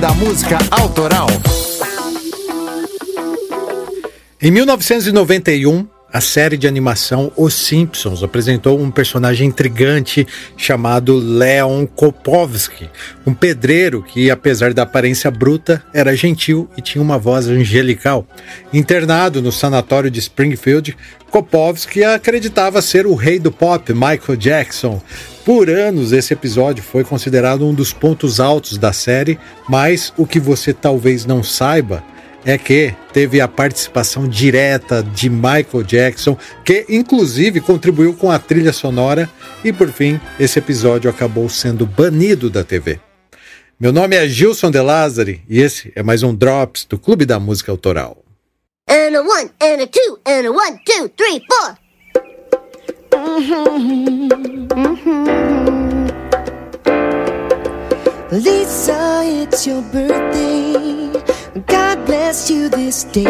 Da Música Autoral. Em 1991, a série de animação Os Simpsons apresentou um personagem intrigante chamado Leon Kopovsky, um pedreiro que, apesar da aparência bruta, era gentil e tinha uma voz angelical. Internado no sanatório de Springfield, Kopovsky acreditava ser o rei do pop, Michael Jackson. Por anos, esse episódio foi considerado um dos pontos altos da série, mas o que você talvez não saiba é que teve a participação direta de Michael Jackson, que inclusive contribuiu com a trilha sonora, e por fim, esse episódio acabou sendo banido da TV. Meu nome é Gilson De Lázari e esse é mais um Drops do Clube da Música Autoral. And a one, and a two, and a one, two, three, four. Lisa, it's your birthday. God bless you this day.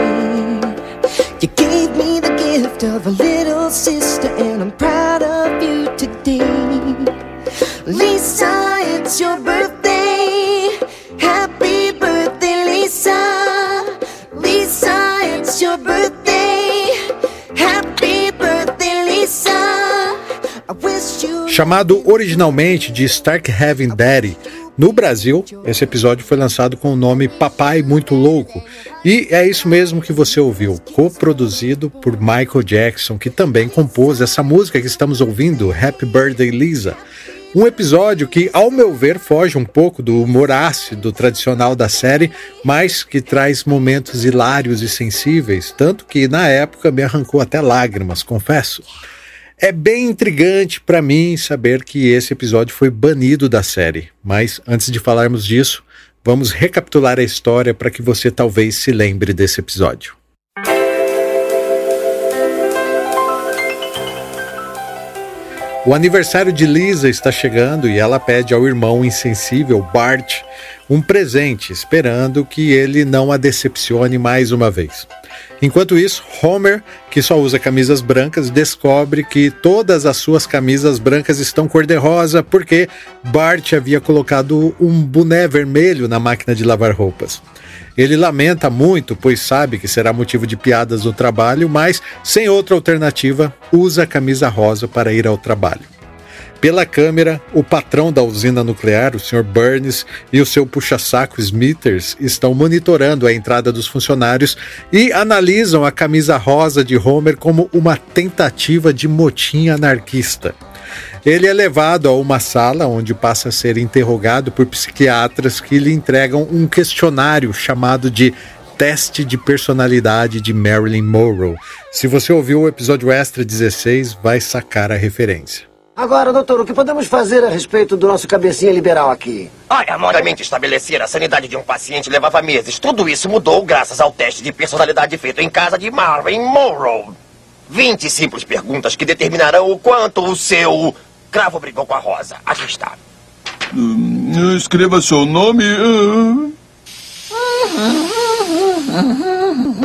You gave me the gift of a little sister, and I'm proud of you today. Lisa, it's your birthday. Happy birthday, Lisa. Lisa, it's your birthday. Happy birthday, Lisa. Chamado originalmente de Stark Heaven Daddy, no Brasil, esse episódio foi lançado com o nome Papai Muito Louco. E é isso mesmo que você ouviu, coproduzido por Michael Jackson, que também compôs essa música que estamos ouvindo, Happy Birthday Lisa. Um episódio que, ao meu ver, foge um pouco do humor ácido tradicional da série, mas que traz momentos hilários e sensíveis, tanto que na época me arrancou até lágrimas, confesso. É bem intrigante para mim saber que esse episódio foi banido da série, mas antes de falarmos disso, vamos recapitular a história para que você talvez se lembre desse episódio. O aniversário de Lisa está chegando e ela pede ao irmão insensível Bart um presente, esperando que ele não a decepcione mais uma vez. Enquanto isso, Homer, que só usa camisas brancas, descobre que todas as suas camisas brancas estão cor-de-rosa porque Bart havia colocado um boné vermelho na máquina de lavar roupas. Ele lamenta muito, pois sabe que será motivo de piadas no trabalho, mas, sem outra alternativa, usa a camisa rosa para ir ao trabalho. Pela câmera, o patrão da usina nuclear, o Sr. Burns, e o seu puxa-saco Smithers estão monitorando a entrada dos funcionários e analisam a camisa rosa de Homer como uma tentativa de motim anarquista. Ele é levado a uma sala onde passa a ser interrogado por psiquiatras que lhe entregam um questionário chamado de Teste de Personalidade de Marilyn Monroe. Se você ouviu o episódio extra 16, vai sacar a referência. Agora, doutor, o que podemos fazer a respeito do nosso cabecinha liberal aqui? Olha, moralmente estabelecer a sanidade de um paciente levava meses. Tudo isso mudou graças ao teste de personalidade feito em casa de Marilyn Monroe. 20 simples perguntas que determinarão o quanto o seu cravo brigou com a rosa. Aqui está. Uh, escreva seu nome.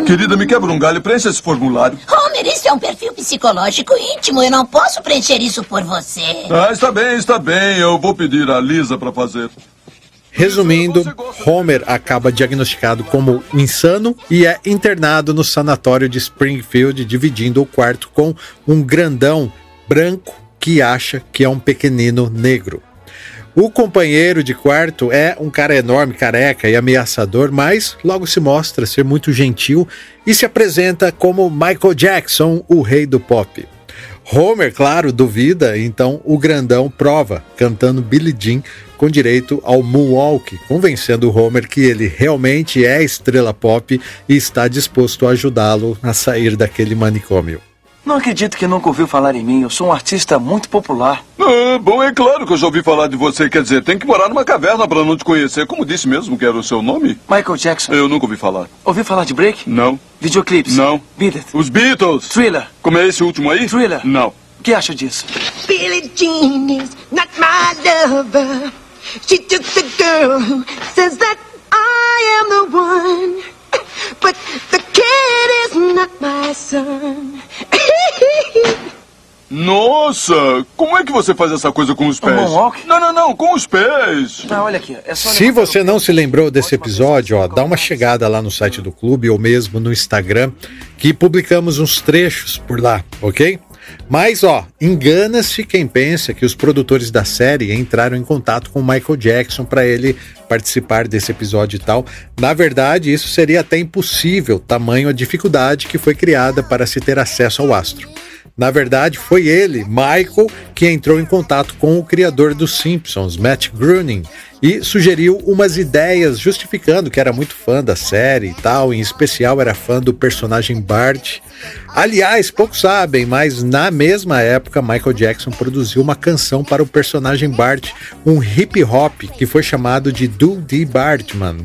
Querida, me quebra um galho, preencha esse formulário. Homer, isso é um perfil psicológico íntimo. Eu não posso preencher isso por você. Ah, está bem, está bem. Eu vou pedir a Lisa para fazer. Resumindo, Homer acaba diagnosticado como insano e é internado no sanatório de Springfield, dividindo o quarto com um grandão branco que acha que é um pequenino negro. O companheiro de quarto é um cara enorme, careca e ameaçador, mas logo se mostra ser muito gentil e se apresenta como Michael Jackson, o rei do pop. Homer, claro, duvida, então o grandão prova, cantando Billie Jean com direito ao moonwalk, convencendo Homer que ele realmente é estrela pop e está disposto a ajudá-lo a sair daquele manicômio. Não acredito que nunca ouviu falar em mim. Eu sou um artista muito popular. Ah, bom, é claro que eu já ouvi falar de você. Quer dizer, tem que morar numa caverna para não te conhecer. Como disse mesmo que era o seu nome? Michael Jackson. Eu nunca ouvi falar. Ouviu falar de Break? Não. Videoclips? Não. Beat It. Os Beatles. Thriller. Como é esse último aí? Thriller. Não. O que acha disso? Billie Jean is not my lover. She's just a girl who says that I am the one. But the kid is not my son. Nossa, como é que você faz essa coisa com os pés? moonwalk? Não, não, não, com os pés. Ah, olha aqui. É só Se você não se lembrou desse episódio, ó, dá uma chegada lá no site do clube ou mesmo no Instagram, que publicamos uns trechos por lá, ok? Mas, ó, engana-se quem pensa que os produtores da série entraram em contato com o Michael Jackson para ele participar desse episódio e tal. Na verdade, isso seria até impossível, tamanho a dificuldade que foi criada para se ter acesso ao astro. Na verdade, foi ele, Michael, que entrou em contato com o criador dos Simpsons, Matt Groening, e sugeriu umas ideias justificando que era muito fã da série e tal, em especial era fã do personagem Bart. Aliás, poucos sabem, mas na mesma época Michael Jackson produziu uma canção para o personagem Bart, um hip hop que foi chamado de Do the Bartman.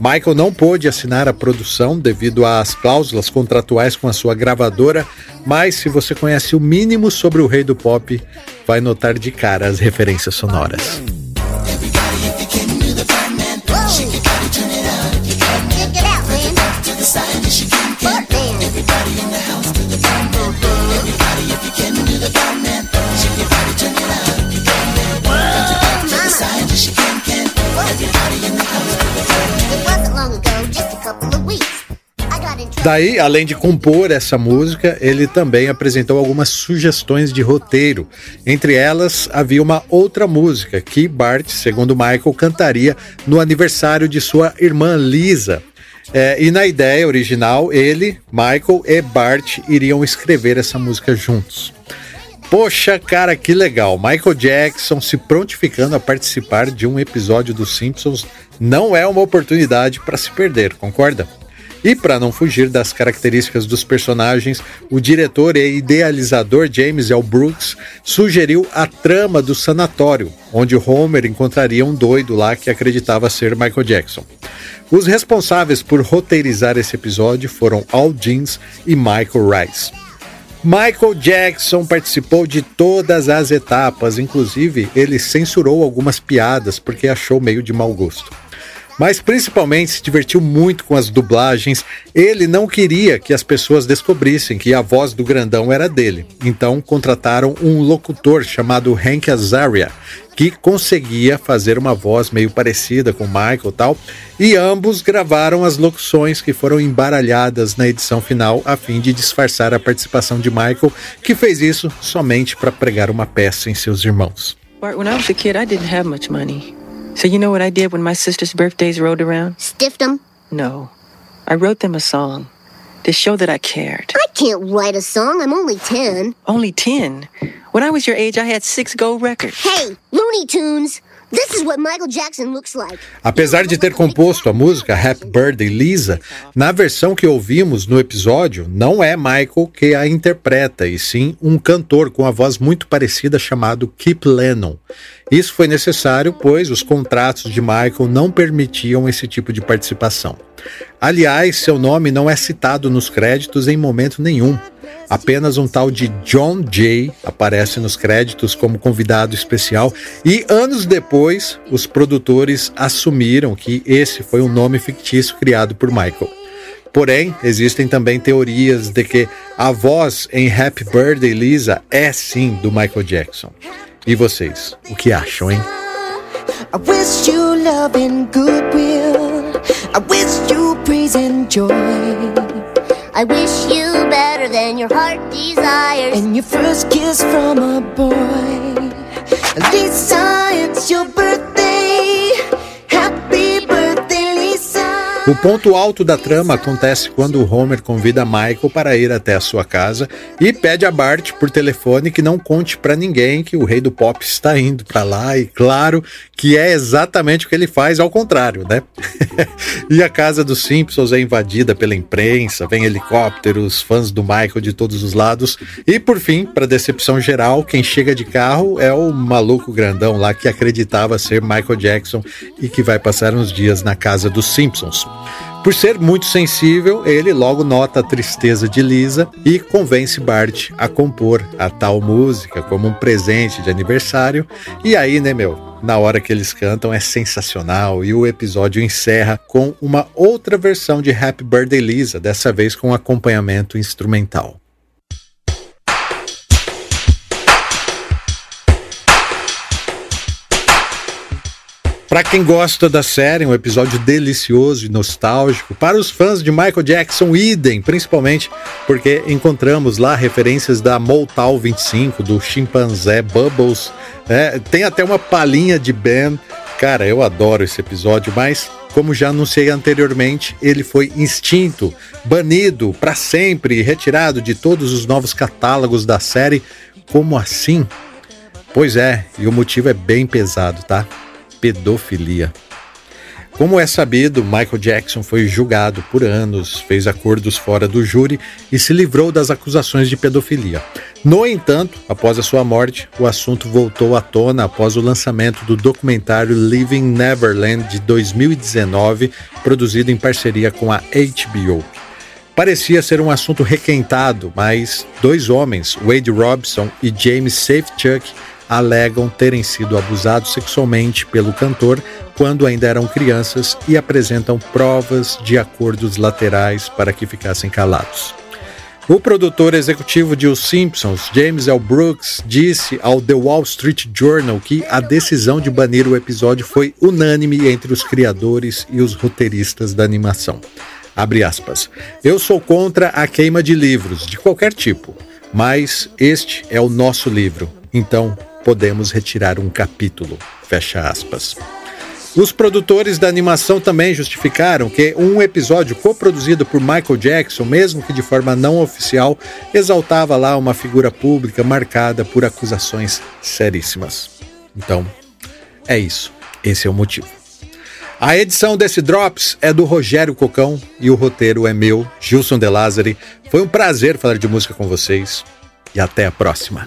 Michael não pôde assinar a produção devido às cláusulas contratuais com a sua gravadora, mas se você conhece o mínimo sobre o rei do pop, vai notar de cara as referências sonoras. Daí, além de compor essa música, ele também apresentou algumas sugestões de roteiro. Entre elas, havia uma outra música que Bart, segundo Michael, cantaria no aniversário de sua irmã Lisa. É, e na ideia original, ele, Michael e Bart iriam escrever essa música juntos. Poxa, cara, que legal! Michael Jackson se prontificando a participar de um episódio dos Simpsons não é uma oportunidade para se perder, concorda? E para não fugir das características dos personagens, o diretor e idealizador James L. Brooks sugeriu a trama do sanatório, onde Homer encontraria um doido lá que acreditava ser Michael Jackson. Os responsáveis por roteirizar esse episódio foram Al Jeans e Michael Rice. Michael Jackson participou de todas as etapas, inclusive ele censurou algumas piadas porque achou meio de mau gosto. Mas principalmente se divertiu muito com as dublagens. Ele não queria que as pessoas descobrissem que a voz do grandão era dele. Então contrataram um locutor chamado Hank Azaria, que conseguia fazer uma voz meio parecida com Michael tal. E ambos gravaram as locuções que foram embaralhadas na edição final a fim de disfarçar a participação de Michael, que fez isso somente para pregar uma peça em seus irmãos. Bart, when I was a kid, I didn't have much money. So you know what I did when my sister's birthdays rolled around? Stiffed them? No. I wrote them a song to show that I cared. I can't write a song. I'm only 10. Only 10. When I was your age, I had six gold records. Hey, Looney Tunes. Like. Apesar de ter composto a música Happy Birthday Lisa, na versão que ouvimos no episódio, não é Michael que a interpreta, e sim um cantor com a voz muito parecida chamado Kip Lennon. Isso foi necessário, pois os contratos de Michael não permitiam esse tipo de participação. Aliás, seu nome não é citado nos créditos em momento nenhum. Apenas um tal de John Jay aparece nos créditos como convidado especial e anos depois os produtores assumiram que esse foi um nome fictício criado por Michael. Porém, existem também teorias de que a voz em Happy Birthday Lisa é sim do Michael Jackson. E vocês, o que acham, hein? I wish you love and goodwill. I wish you and joy. I wish you better than your heart desires. And your first kiss from a boy. Lisa, it's your birthday. Happy birthday, Lisa. O ponto alto da trama acontece quando o Homer convida Michael para ir até a sua casa e pede a Bart por telefone que não conte para ninguém que o rei do pop está indo para lá e claro que é exatamente o que ele faz ao contrário, né? e a casa dos Simpsons é invadida pela imprensa, vem helicópteros, fãs do Michael de todos os lados e por fim, para decepção geral, quem chega de carro é o maluco grandão lá que acreditava ser Michael Jackson e que vai passar uns dias na casa dos Simpsons. Por ser muito sensível, ele logo nota a tristeza de Lisa e convence Bart a compor a tal música como um presente de aniversário. E aí, né, meu? Na hora que eles cantam é sensacional e o episódio encerra com uma outra versão de Happy Birthday Lisa, dessa vez com acompanhamento instrumental. Para quem gosta da série, um episódio delicioso e nostálgico. Para os fãs de Michael Jackson, idem, principalmente porque encontramos lá referências da Motown 25, do chimpanzé Bubbles. Né? Tem até uma palhinha de Ben. Cara, eu adoro esse episódio, mas como já anunciei anteriormente, ele foi extinto, banido para sempre, retirado de todos os novos catálogos da série. Como assim? Pois é, e o motivo é bem pesado, tá? Pedofilia. Como é sabido, Michael Jackson foi julgado por anos, fez acordos fora do júri e se livrou das acusações de pedofilia. No entanto, após a sua morte, o assunto voltou à tona após o lançamento do documentário Living Neverland de 2019, produzido em parceria com a HBO. Parecia ser um assunto requentado, mas dois homens, Wade Robson e James Safechuck, alegam terem sido abusados sexualmente pelo cantor quando ainda eram crianças e apresentam provas de acordos laterais para que ficassem calados. O produtor executivo de Os Simpsons, James L. Brooks, disse ao The Wall Street Journal que a decisão de banir o episódio foi unânime entre os criadores e os roteiristas da animação. Abre aspas. Eu sou contra a queima de livros, de qualquer tipo, mas este é o nosso livro. Então, podemos retirar um capítulo. Fecha aspas. Os produtores da animação também justificaram que um episódio coproduzido por Michael Jackson, mesmo que de forma não oficial, exaltava lá uma figura pública marcada por acusações seríssimas. Então, é isso. Esse é o motivo. A edição desse Drops é do Rogério Cocão e o roteiro é meu, Gilson De Lázari. Foi um prazer falar de música com vocês e até a próxima.